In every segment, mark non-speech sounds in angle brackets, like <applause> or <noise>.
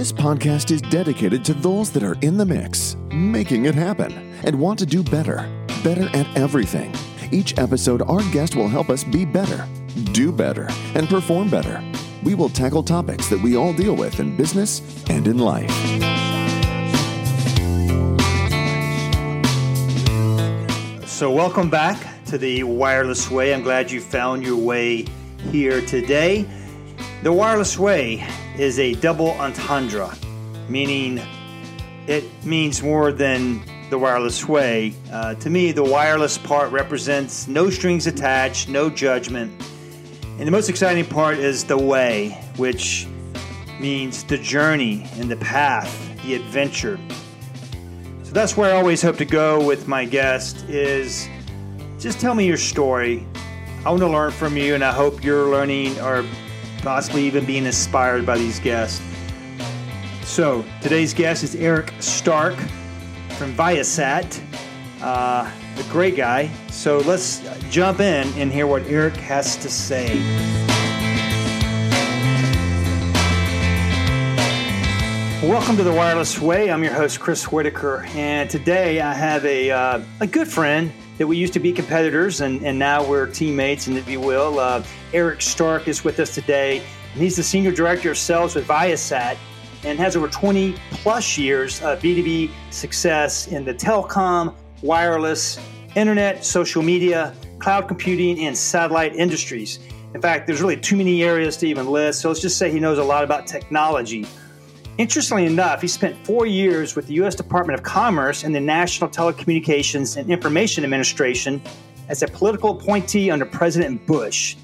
This podcast is dedicated to those that are in the mix, making it happen, and want to do better. Better at everything. Each episode, our guest will help us be better, do better, and perform better. We will tackle topics that we all deal with in business and in life. So, welcome back to the Wireless Way. I'm glad you found your way here today. The Wireless Way is a double entendre, meaning it means more than the wireless way. Uh, to me, the wireless part represents no strings attached, no judgment. And the most exciting part is the way, which means the journey and the path, the adventure. So that's where I always hope to go with my guest is just tell me your story. I want to learn from you and I hope you're learning or possibly even being inspired by these guests. So today's guest is Eric Stark from Viasat, uh, a great guy. So let's jump in and hear what Eric has to say. Welcome to the Wireless Way. I'm your host, Chris Whitaker, and today I have a, uh, a good friend that we used to be competitors and, and now we're teammates, and if you will. Uh, Eric Stark is with us today, and he's the Senior Director of Sales with Viasat and has over 20 plus years of B2B success in the telecom, wireless, internet, social media, cloud computing, and satellite industries. In fact, there's really too many areas to even list, so let's just say he knows a lot about technology. Interestingly enough, he spent four years with the U.S. Department of Commerce and the National Telecommunications and Information Administration as a political appointee under President Bush.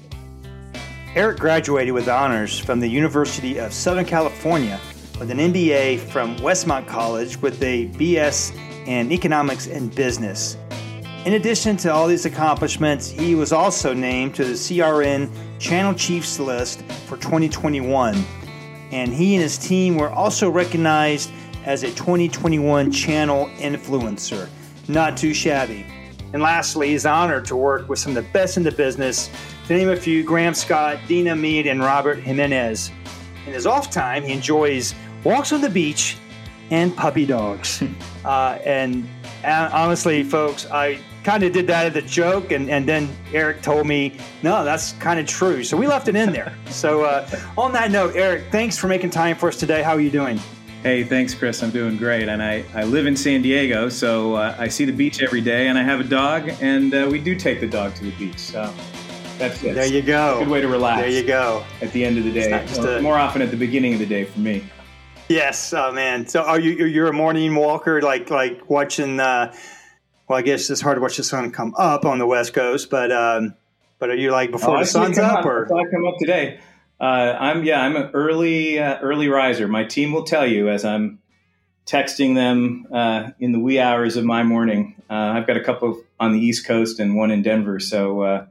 Eric graduated with honors from the University of Southern California with an MBA from Westmont College with a BS in Economics and Business. In addition to all these accomplishments, he was also named to the CRN Channel Chiefs list for 2021 and he and his team were also recognized as a 2021 channel influencer. Not too shabby. And lastly, he's honored to work with some of the best in the business. To name a few, Graham Scott, Dina Mead, and Robert Jimenez. In his off time, he enjoys walks on the beach and puppy dogs. <laughs> uh, and uh, honestly, folks, I kind of did that as a joke, and, and then Eric told me, no, that's kind of true. So we left it in there. <laughs> so uh, on that note, Eric, thanks for making time for us today. How are you doing? Hey, thanks, Chris. I'm doing great. And I, I live in San Diego, so uh, I see the beach every day, and I have a dog, and uh, we do take the dog to the beach. So that's it. There you go. Good way to relax. There you go. At the end of the day, a... more often at the beginning of the day for me. Yes, oh man. So are you you're a morning walker, like like watching? Uh, well, I guess it's hard to watch the sun come up on the West Coast, but um, but are you like before oh, the sun's up, or I come up today? Uh, I'm yeah, I'm an early uh, early riser. My team will tell you as I'm texting them uh, in the wee hours of my morning. Uh, I've got a couple on the East Coast and one in Denver, so uh,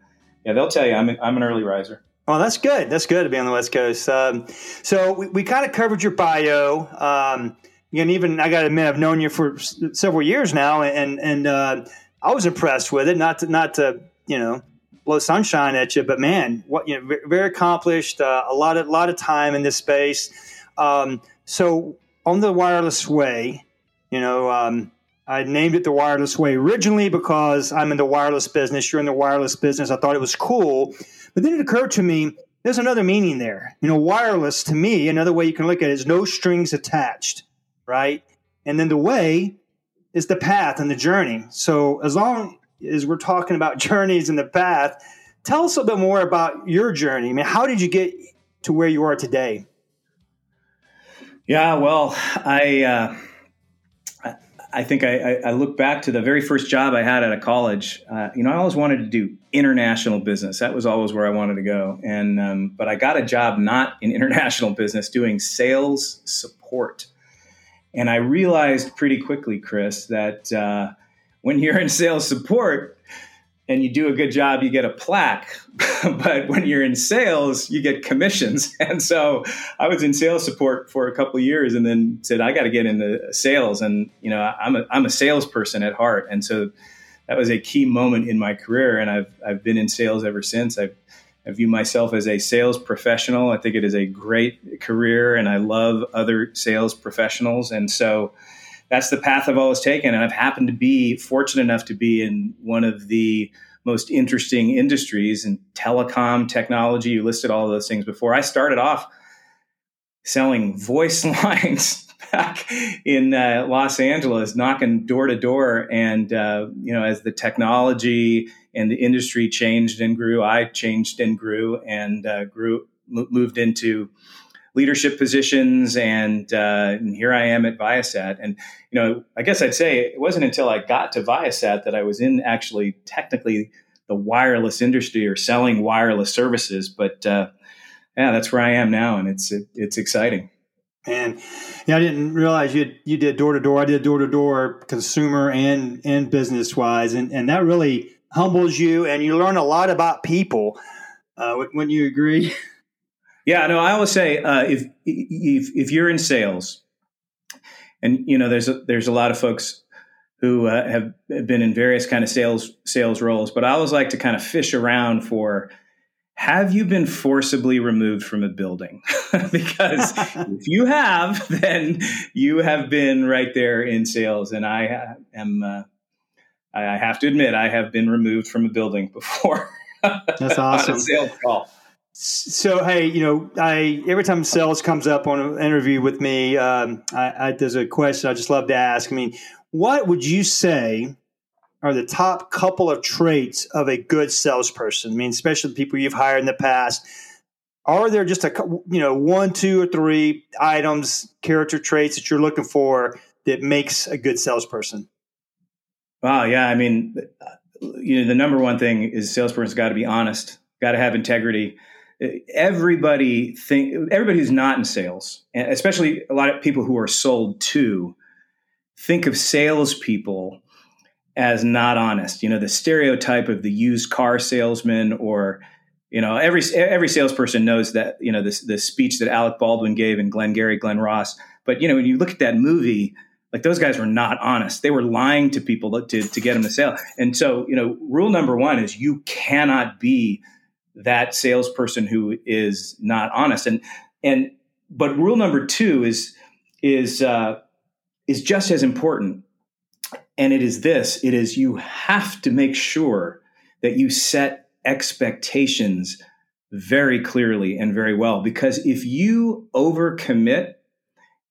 yeah, they'll tell you I'm I'm an early riser. Oh, that's good. That's good to be on the West Coast. Um, so we, we kind of covered your bio. Um, and even I got to admit, I've known you for several years now, and and uh, I was impressed with it. Not to not to you know blow sunshine at you, but man, what you know, very accomplished. Uh, a lot of lot of time in this space. Um, so on the wireless way, you know, um, I named it the wireless way originally because I'm in the wireless business. You're in the wireless business. I thought it was cool, but then it occurred to me there's another meaning there. You know, wireless to me, another way you can look at it is no strings attached right? And then the way is the path and the journey. So as long as we're talking about <laughs> journeys and the path, tell us a bit more about your journey. I mean, how did you get to where you are today? Yeah, well, I uh, I think I, I, look back to the very first job I had at a college. Uh, you know, I always wanted to do international business. That was always where I wanted to go. And um, but I got a job not in <laughs> international business, doing sales support. And I realized pretty quickly, Chris, that uh, when you're in sales support and you do a good job, you get a plaque. <laughs> but when you're in sales, you get commissions. <laughs> And so I was in sales support for a couple years and then said, I got to get into sales. And, you know, I'm a, I'm a salesperson at heart. And so that was a key moment in my career. And I've, I've been in sales ever since. I've, I view myself as a sales professional. I think it is a great career, and I love other sales professionals. And so that's the path I've always taken. And I've happened to be fortunate enough to be in one of the most interesting industries in telecom technology. You listed all those things before. I started off selling voice <laughs> lines back in uh, Los Angeles, knocking door to door. And, uh, you know, as the technology and the industry changed and grew, I changed and grew and uh, grew, moved into leadership positions. And, uh, and, here I am at Viasat. And, you know, I guess I'd say it wasn't until I got to Viasat that I was in actually technically the wireless industry or selling wireless services. But, uh, yeah, that's where I am now. And it's, it, it's exciting. And yeah, I didn't realize you you did door to door. I did door to door, consumer and and business wise, and and that really humbles you, and you learn a lot about people. Uh, wouldn't you agree? <laughs> Yeah, no. I always say uh, if if if you're in sales, and you know, there's a, there's a lot of folks who uh, have been in various kind of sales sales roles, but I always like to kind of fish around for have you been forcibly removed from a building? <laughs> because if you have, then you have been right there in sales. And I am, uh, I have to admit, I have been removed from a building before. <laughs> That's awesome. sales call. So hey, you know, I every time sales comes up on an interview with me, um, I, I, there's a question I just love to ask. I mean, what would you say are the top couple of traits of a good salesperson? I mean, especially the people you've hired in the past. Are there just a you know one, two, or three items, character traits that you're looking for that makes a good salesperson? Wow, yeah. I mean, you know, the number one thing is salesperson's got to be honest, got to have integrity. Everybody think everybody who's not in sales, especially a lot of people who are sold to, think of salespeople as not honest. You know, the stereotype of the used car salesman or you know, every every salesperson knows that, you know, this the speech that Alec Baldwin gave in Glengarry Glen Ross. But you know, when you look at that movie, like those guys were not honest. They were lying to people to, to get them to sale. And so, you know, rule number one is you cannot be that salesperson who is not honest. And and but rule number two is is uh, is just as important and it is this it is you have to make sure that you set expectations very clearly and very well. Because if you overcommit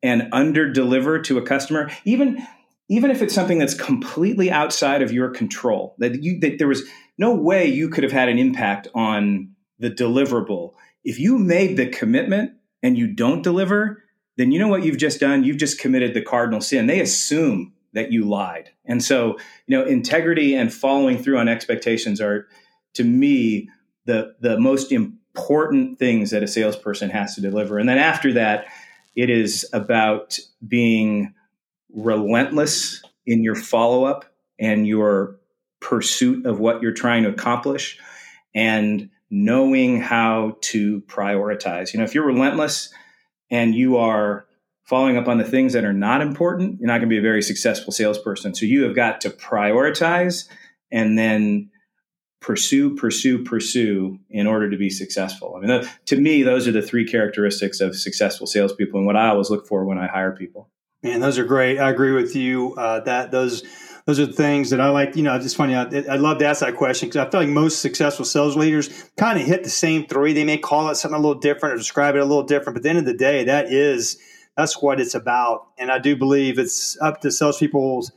and underdeliver to a customer, even even if it's something that's completely outside of your control, that you that there was no way you could have had an impact on the deliverable. If you made the commitment and you don't deliver, then you know what you've just done? You've just committed the cardinal sin. They assume that you lied. And so, you know, integrity and following through on expectations are to me the the most important things that a salesperson has to deliver. And then after that, it is about being relentless in your follow-up and your pursuit of what you're trying to accomplish and knowing how to prioritize. You know, if you're relentless and you are following up on the things that are not important, you're not going to be a very successful salesperson. So you have got to prioritize and then pursue, pursue, pursue in order to be successful. I mean, to me, those are the three characteristics of successful salespeople and what I always look for when I hire people. Man, those are great. I agree with you. Uh, that those those are the things that I like. You know, just funny. I, I love to ask that question because I feel like most successful sales leaders kind of hit the same three. They may call it something a little different or describe it a little different, but at the end of the day, that is that's what it's about. And I do believe it's up to salespeople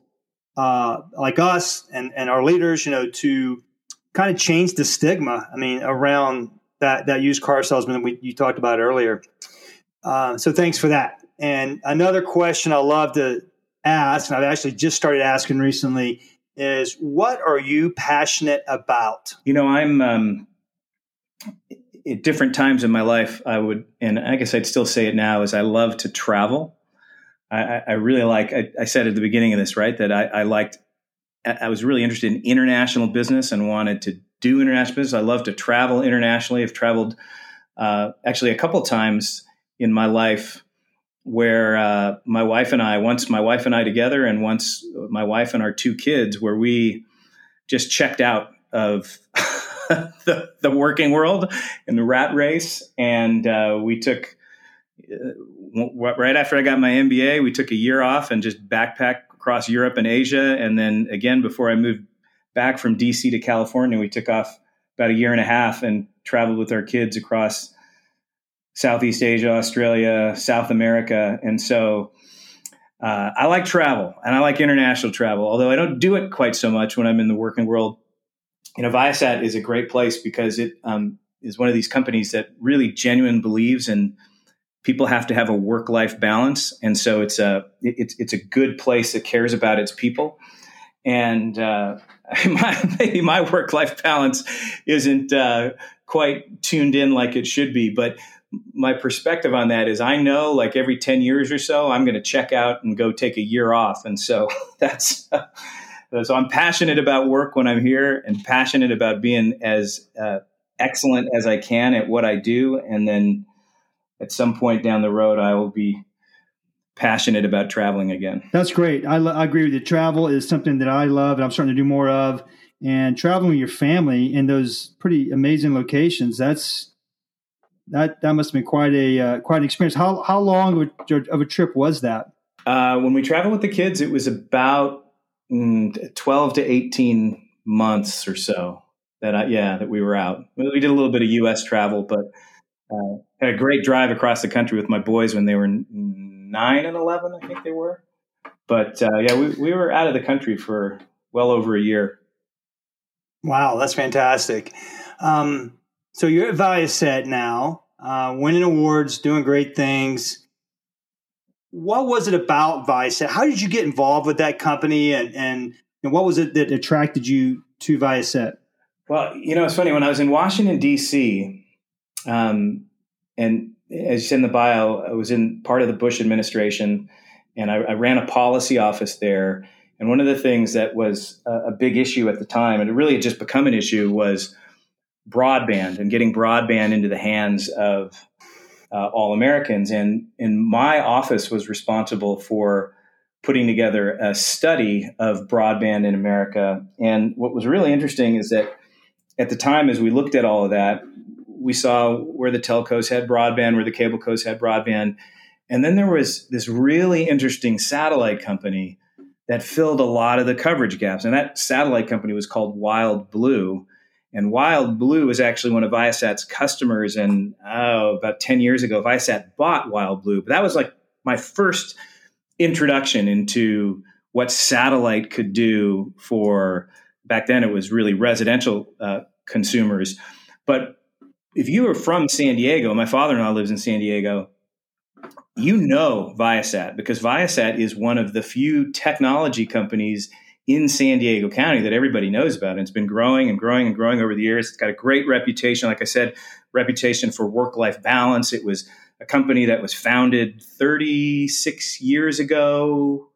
uh, like us and, and our leaders, you know, to kind of change the stigma. I mean, around that that used car salesman that we, you talked about earlier. Uh, so thanks for that. And another question I love to ask, and I've actually just started asking recently, is what are you passionate about? You know, I'm um, at different times in my life, I would, and I guess I'd still say it now, is I love to travel. I, I really like, I, I, said at the beginning of this, right, that I, I, liked, I was really interested in international business and wanted to do international business. I love to travel internationally. I've traveled uh, actually a couple times in my life where uh, my wife and I, once my wife and I together, and once my wife and our two kids, where we just checked out of <laughs> the, the working world and the rat race. And uh, we took, uh, right after I got my MBA, we took a year off and just backpacked across Europe and Asia. And then again, before I moved back from DC to California, we took off about a year and a half and traveled with our kids across Southeast Asia, Australia, South America. And so uh, I like travel and I like international travel, although I don't do it quite so much when I'm in the working world. You know, Viasat is a great place because it um, is one of these companies that really genuinely believes in people have to have a work life balance, and so it's a it's it's a good place that cares about its people. And uh, <laughs> my, maybe my work life balance isn't uh, quite tuned in like it should be, but my perspective on that is I know like every 10 years or so, I'm going to check out and go take a year off. And so <laughs> that's, so I'm passionate about work when I'm here and passionate about being as uh, excellent as I can at what I do. And then at some point down the road, I will be passionate about traveling again. That's great. I, I agree with you. Travel is something that I love and I'm starting to do more of. And traveling with your family in those pretty amazing locations, that's that that must have been quite a uh, quite an experience. How how long of a, of a trip was that? Uh, when we traveled with the kids, it was about mm, twelve to eighteen months or so. That I, yeah, that we were out. We did a little bit of U.S. travel, but uh, had a great drive across the country with my boys when they were nine and eleven. I think they were. But uh, yeah, we we were out of the country for well over a year. Wow, that's fantastic. Um, so you're at Viasat now, uh, winning awards, doing great things. What was it about Viasat? How did you get involved with that company, and and, and what was it that attracted you to Viasat? Well, you know, it's funny when I was in Washington D.C. Um, and as you said in the bio, I was in part of the Bush administration, and I, I ran a policy office there. And one of the things that was a, a big issue at the time, and it really had just become an issue, was broadband and getting broadband into the hands of uh, all Americans. And, and my office was responsible for putting together a study of broadband in America. And what was really interesting is that at the time, as we looked at all of that, we saw where the telcos had broadband, where the cable cos had broadband. And then there was this really interesting satellite company that filled a lot of the coverage gaps. And that satellite company was called Wild Blue. And Wild Blue was actually one of Viasat's customers. And oh, about 10 years ago, Viasat bought Wild Blue. But that was like my first introduction into what satellite could do for back then it was really residential uh, consumers. But if you were from San Diego, my father in law lives in San Diego, you know Viasat because Viasat is one of the few technology companies in San Diego County that everybody knows about. And it's been growing and growing and growing over the years. It's got a great reputation. Like I said, reputation for work life balance. It was a company that was founded 36 years ago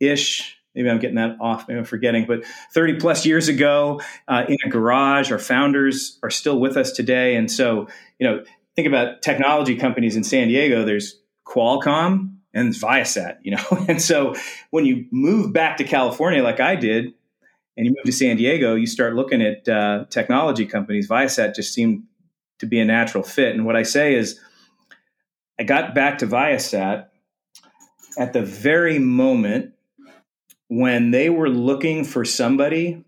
ish. Maybe I'm getting that off. Maybe I'm forgetting, but 30 plus years ago uh, in a garage. Our founders are still with us today. And so, you know, think about technology companies in San Diego. There's Qualcomm, and Viasat, you know. <laughs> and so when you move back to California, like I did, and you move to San Diego, you start looking at uh, technology companies. Viasat just seemed to be a natural fit. And what I say is, I got back to Viasat at the very moment when they were looking for somebody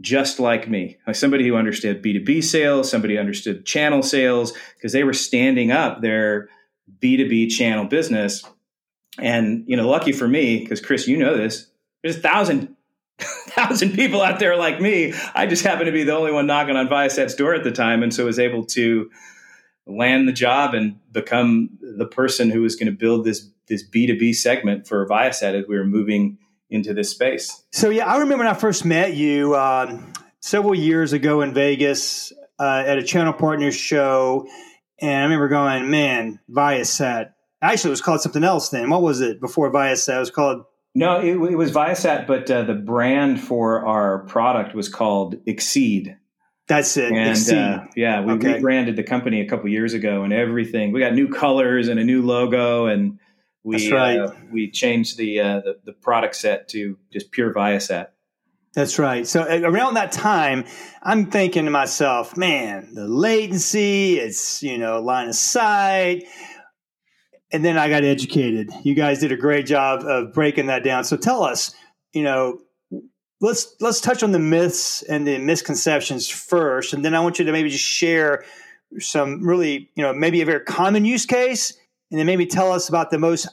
just like me, like somebody who understood B2B sales, somebody who understood channel sales, because they were standing up their B2B channel business and you know, lucky for me, because Chris, you know this, there's a thousand <laughs> thousand people out there like me. I just happened to be the only one knocking on Viasat's door at the time, and so was able to land the job and become the person who was going to build this this B two B segment for Viasat as we were moving into this space. So yeah, I remember when I first met you um, several years ago in Vegas uh, at a channel partners show, and I remember going, "Man, Viasat." Actually, it was called something else then. What was it before Viasat? It was called. No, it, it was Viasat, but uh, the brand for our product was called Exede. That's it. And uh, yeah, we okay. rebranded the company a couple years ago, and everything. We got new colors and a new logo, and we right. uh, we changed the, uh, the, the product set to just pure Viasat. That's right. So around that time, I'm thinking to myself, man, the latency, it's, you know, line of sight. And then I got educated. You guys did a great job of breaking that down. So tell us, you know, let's let's touch on the myths and the misconceptions first, and then I want you to maybe just share some really, you know, maybe a very common use case, and then maybe tell us about the most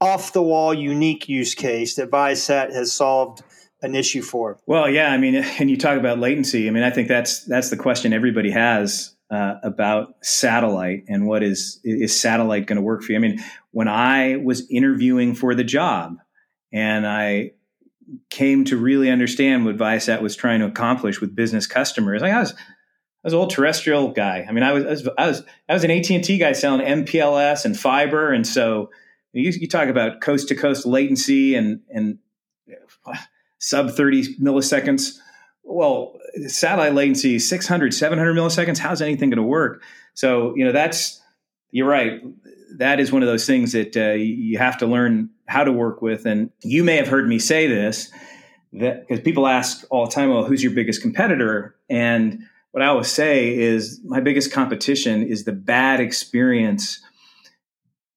off the wall, unique use case that Viasat has solved an issue for. Well, yeah, I mean, and you talk about latency. I mean, I think that's that's the question everybody has uh, about satellite and what is is satellite going to work for you. I mean, when I was interviewing for the job, and I came to really understand what Viasat was trying to accomplish with business customers. Like I was, I was an old terrestrial guy. I mean, I was, I was, I was, I was an AT and T guy selling MPLS and fiber, and so you, you talk about coast to coast latency and and sub 30 milliseconds. Well, satellite latency 600 700 milliseconds how's anything going to work so you know that's you're right that is one of those things that uh, you have to learn how to work with. And you may have heard me say this that because people ask all the time, well, who's your biggest competitor? And what I always say is my biggest competition is the bad experience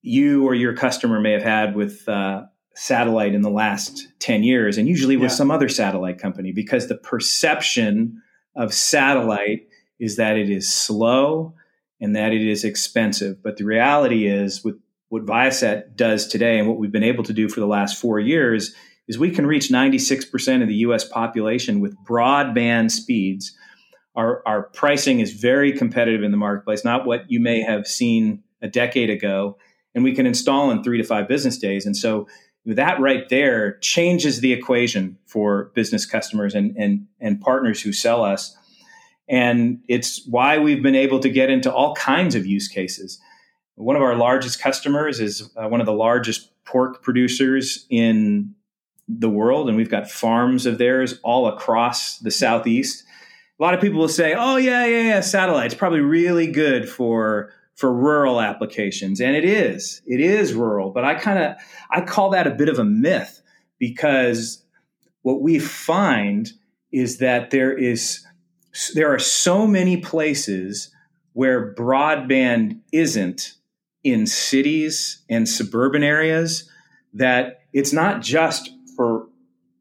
you or your customer may have had with uh, satellite in the last 10 years, and usually with yeah. some other satellite company, because the perception of satellite is that it is slow and that it is expensive. But the reality is, with what Viasat does today and what we've been able to do for the last four years, is we can reach 96% of the US population with broadband speeds. Our, our pricing is very competitive in the marketplace, not what you may have seen a decade ago. And we can install in three to five business days. And so that right there changes the equation for business customers and, and, and partners who sell us. And it's why we've been able to get into all kinds of use cases. One of our largest customers is uh, one of the largest pork producers in the world, and we've got farms of theirs all across the Southeast. A lot of people will say, oh, yeah, yeah, yeah, satellite's probably really good for for rural applications and it is it is rural but i kind of i call that a bit of a myth because what we find is that there is there are so many places where broadband isn't in cities and suburban areas that it's not just for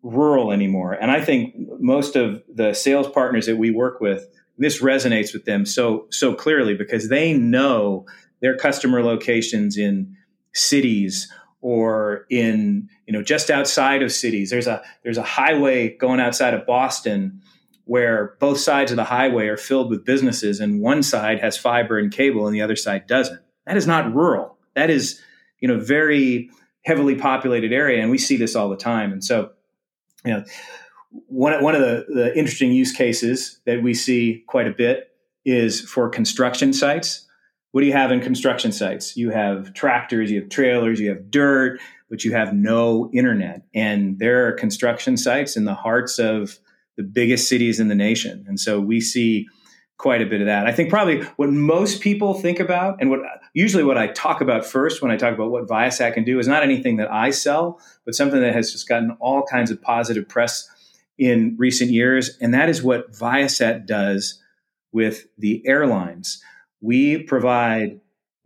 rural anymore. And I think most of the sales partners that we work with, this resonates with them so so clearly because they know their customer locations in cities or in you know just outside of cities. There's a there's a highway going outside of Boston where both sides of the highway are filled with businesses and one side has fiber and cable and the other side doesn't. That is not rural. That is, you know, very heavily populated area. And we see this all the time. And so, you know, one, one of the, the interesting use cases that we see quite a bit is for construction sites. What do you have in construction sites? You have tractors, you have trailers, you have dirt, but you have no internet. And there are construction sites in the hearts of the biggest cities in the nation. And so we see quite a bit of that. I think probably what most people think about and what usually what I talk about first when I talk about what Viasat can do is not anything that I sell, but something that has just gotten all kinds of positive press in recent years. And that is what Viasat does with the airlines. We provide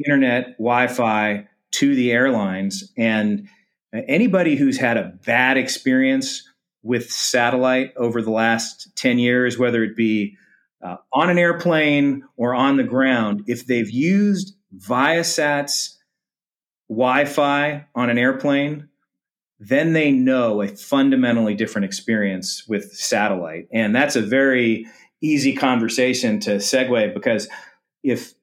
internet, Wi Fi to the airlines. And anybody who's had a bad experience with satellite over the last 10 years, whether it be uh, on an airplane or on the ground, if they've used Viasat's Wi Fi on an airplane, then they know a fundamentally different experience with satellite. And that's a very easy conversation to segue because if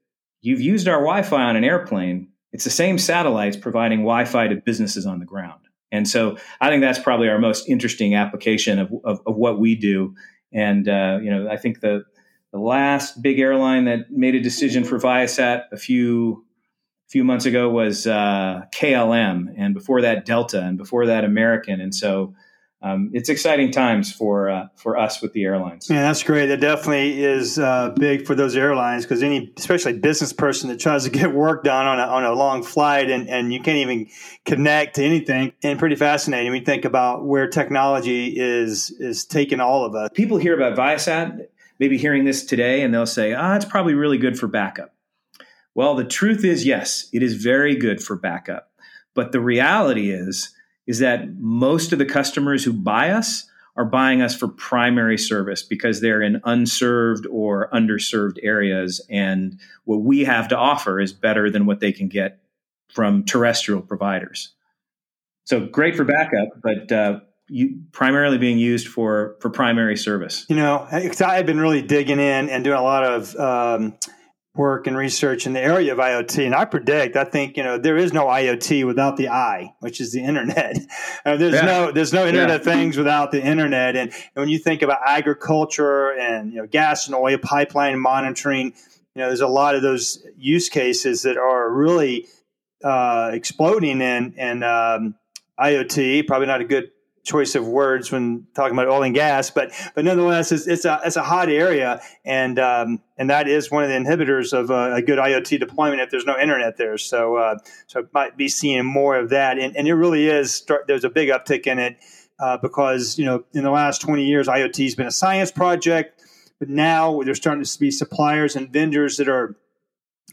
you've used our Wi Fi on an airplane, it's the same satellites providing Wi Fi to businesses on the ground. And so I think that's probably our most interesting application of, of, of what we do. And, uh, you know, I think the, the last big airline that made a decision for Viasat a few few months ago was uh, KLM, and before that Delta, and before that American. And so um, it's exciting times for uh, for us with the airlines. Yeah, that's great. That definitely is uh, big for those airlines because any, especially business person that tries to get <laughs> work done on a, on a long flight and, and you can't even connect to anything, and pretty fascinating. We think about where technology is is taking all of us. People hear about Viasat, maybe hearing this today, and they'll say, "Ah, it's probably really good for backup." Well, the truth is, yes, it is very good for backup, but the reality is is that most of the customers who buy us are buying us for primary service because they're in unserved or underserved areas. And what we have to offer is better than what they can get from terrestrial providers. So great for backup, but uh, you, primarily being used for for primary service. You know, I've been really digging in and doing a lot of um, work and research in the area of IoT, and I predict, I think, you know, there is no IoT without the I, which is the internet. <laughs> Uh, there's yeah. no there's no Internet yeah. of Things without the internet. And, and, when you think about agriculture and you know gas and oil pipeline monitoring, you know, there's a lot of those use cases that are really uh, exploding in in um, IoT. Probably not a good choice of words when talking about oil and gas, but but nonetheless, it's, it's a it's a hot area, and um, and that is one of the inhibitors of a, a good IoT deployment if there's no internet there. So uh, so might be seeing more of that, and, and it really is. Start, there's a big uptick in it uh, because you know in the last 20 years, IoT has been a science project, but now there's starting to be suppliers and vendors that are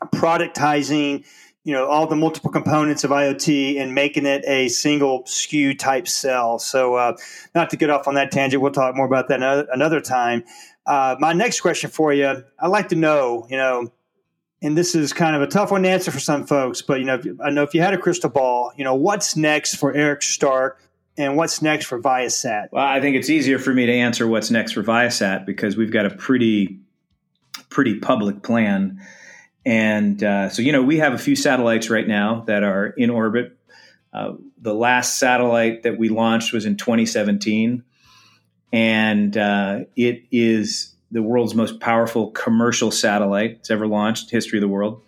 productizing you know all the multiple components of IoT and making it a single SKU type cell. So, uh, not to get off on that tangent, we'll talk more about that another time. Uh, my next question for you, I'd like to know, you know, and this is kind of a tough one to answer for some folks, but you know, I know if you had a crystal ball, you know, what's next for Eric Stark and what's next for Viasat? Well, I think it's easier for me to answer what's next for Viasat because we've got a pretty, pretty public plan and uh, so, you know, we have a few satellites right now that are in orbit. Uh, the last satellite that we launched was in 2017, and uh, it is the world's most powerful commercial satellite it's ever launched, history of the world.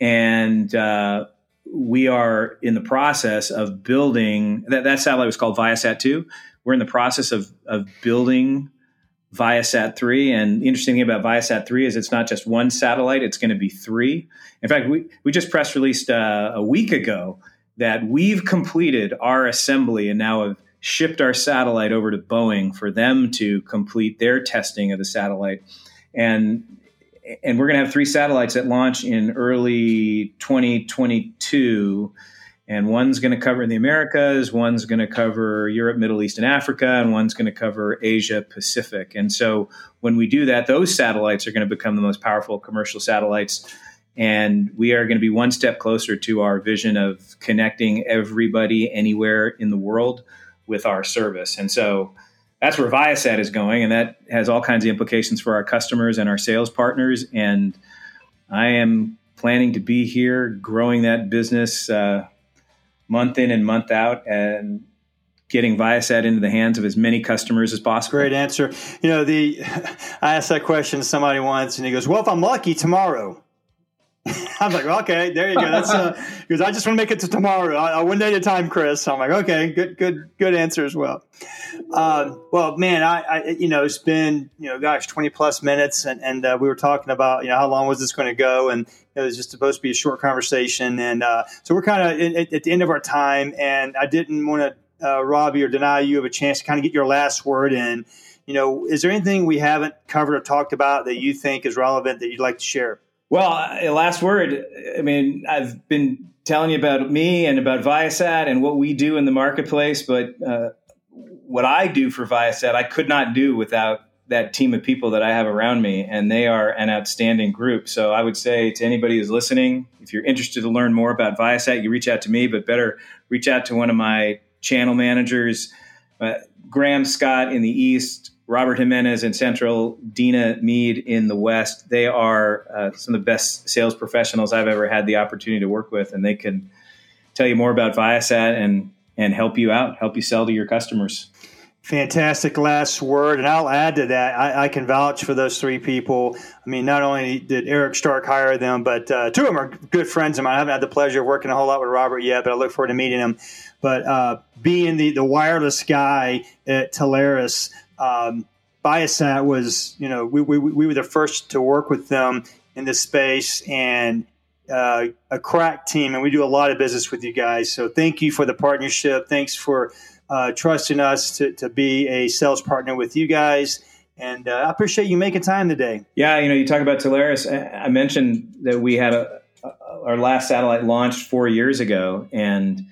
And uh, we are in the process of building that, that satellite was called Viasat 2. We're in the process of, of building Viasat 3. And the interesting thing about Viasat 3 is it's not just one satellite, it's going to be three. In fact, we, we just press released uh, a week ago that we've completed our assembly and now have shipped our satellite over to Boeing for them to complete their testing of the satellite. And and we're going to have three satellites that launch in early 2022 and one's going to cover the Americas, one's going to cover Europe, Middle East, and Africa, and one's going to cover Asia Pacific. And so when we do that, those satellites are going to become the most powerful commercial satellites. And we are going to be one step closer to our vision of connecting everybody anywhere in the world with our service. And so that's where Viasat is going, and that has all kinds of implications for our customers and our sales partners. And I am planning to be here growing that business. Uh, month in and month out and getting Viasat into the hands of as many customers as possible. Great answer. You know, the <laughs> I asked that question to somebody once, and he goes, "Well, if I'm lucky, tomorrow." <laughs> I'm like, okay, there you go. That's uh, <laughs> because I just want to make it to tomorrow, I, one day at a time, Chris. So I'm like, okay, good, good, good answer as well. Um, well, man, I, I, you know, it's been, you know, gosh, 20 plus minutes, and and uh, we were talking about, you know, how long was this going to go, and it was just supposed to be a short conversation, and uh, so we're kind of at, at, the end of our time, and I didn't want to uh, rob you or deny you of a chance to kind of get your last word in. You know, is there anything we haven't covered or talked about that you think is relevant that you'd like to share? Well, last word. I mean, I've been telling you about me and about Viasat and what we do in the marketplace, but uh, what I do for Viasat, I could not do without that team of people that I have around me, and they are an outstanding group. So I would say to anybody who's listening, if you're interested to learn more about Viasat, you reach out to me, but better reach out to one of my channel managers, uh, Graham Scott in the East, Robert Jimenez in Central, Dina Mead in the West. They are uh, some of the best sales professionals I've ever had the opportunity to work with, and they can tell you more about Viasat and and help you out, help you sell to your customers. Fantastic last word, and I'll add to that. I, I, can vouch for those three people. I mean, not only did Eric Stark hire them, but uh, two of them are good friends of mine. I haven't had the pleasure of working a whole lot with Robert yet, but I look forward to meeting him. but uh, being the, the wireless guy at Telarus, um, was, you know, we, we, we were the first to work with them in this space and uh, a crack team, and we do a lot of business with you guys. So thank you for the partnership. Thanks for uh, trusting us to, to be a sales partner with you guys. And uh, I appreciate you making time today. Yeah, you know, you talk about Telarus. I mentioned that we had a, a, our last satellite launched four years ago, and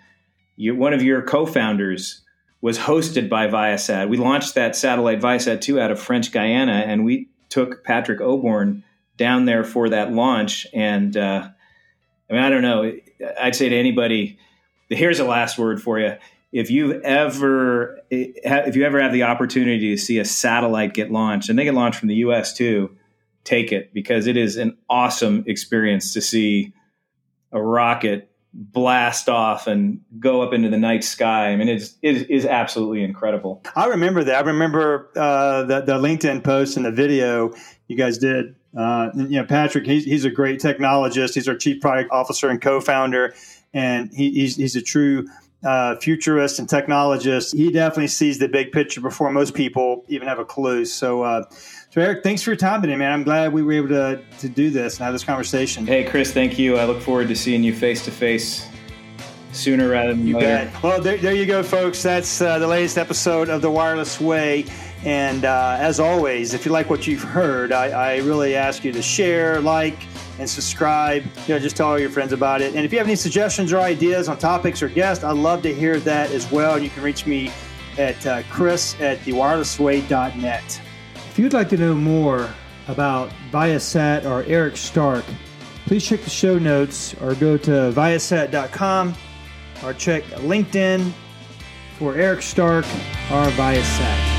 you, one of your co-founders was hosted by Viasat. We launched that satellite Viasat 2 out of French Guiana, and we took Patrick Oborn down there for that launch. And uh, I mean, I don't know. I'd say to anybody, here's a last word for you if you ever if you ever have the opportunity to see a satellite get launched and they get launched from the US too take it because it is an awesome experience to see a rocket blast off and go up into the night sky. I mean, it's, it is absolutely incredible. I remember that. I remember uh, the, the LinkedIn post and the video you guys did. Uh, you know, Patrick, he's, he's a great technologist. He's our chief product officer and co-founder, and he, he's, he's a true uh, futurist and technologist. He definitely sees the big picture before most people even have a clue. So, uh, so Eric, thanks for your time today, man. I'm glad we were able to, to do this and have this conversation. Hey, Chris, thank you. I look forward to seeing you face to face sooner rather than you later. Bet. Well, there, there you go, folks. That's uh, the latest episode of The Wireless Way. And uh, as always, if you like what you've heard, I, I really ask you to share, like, and subscribe. You know, just tell all your friends about it. And if you have any suggestions or ideas on topics or guests, I'd love to hear that as well. You can reach me at uh, chris at thewirelessway.net. If you'd like to know more about Viasat or Eric Stark, please check the show notes or go to viasat.com or check LinkedIn for Eric Stark or Viasat.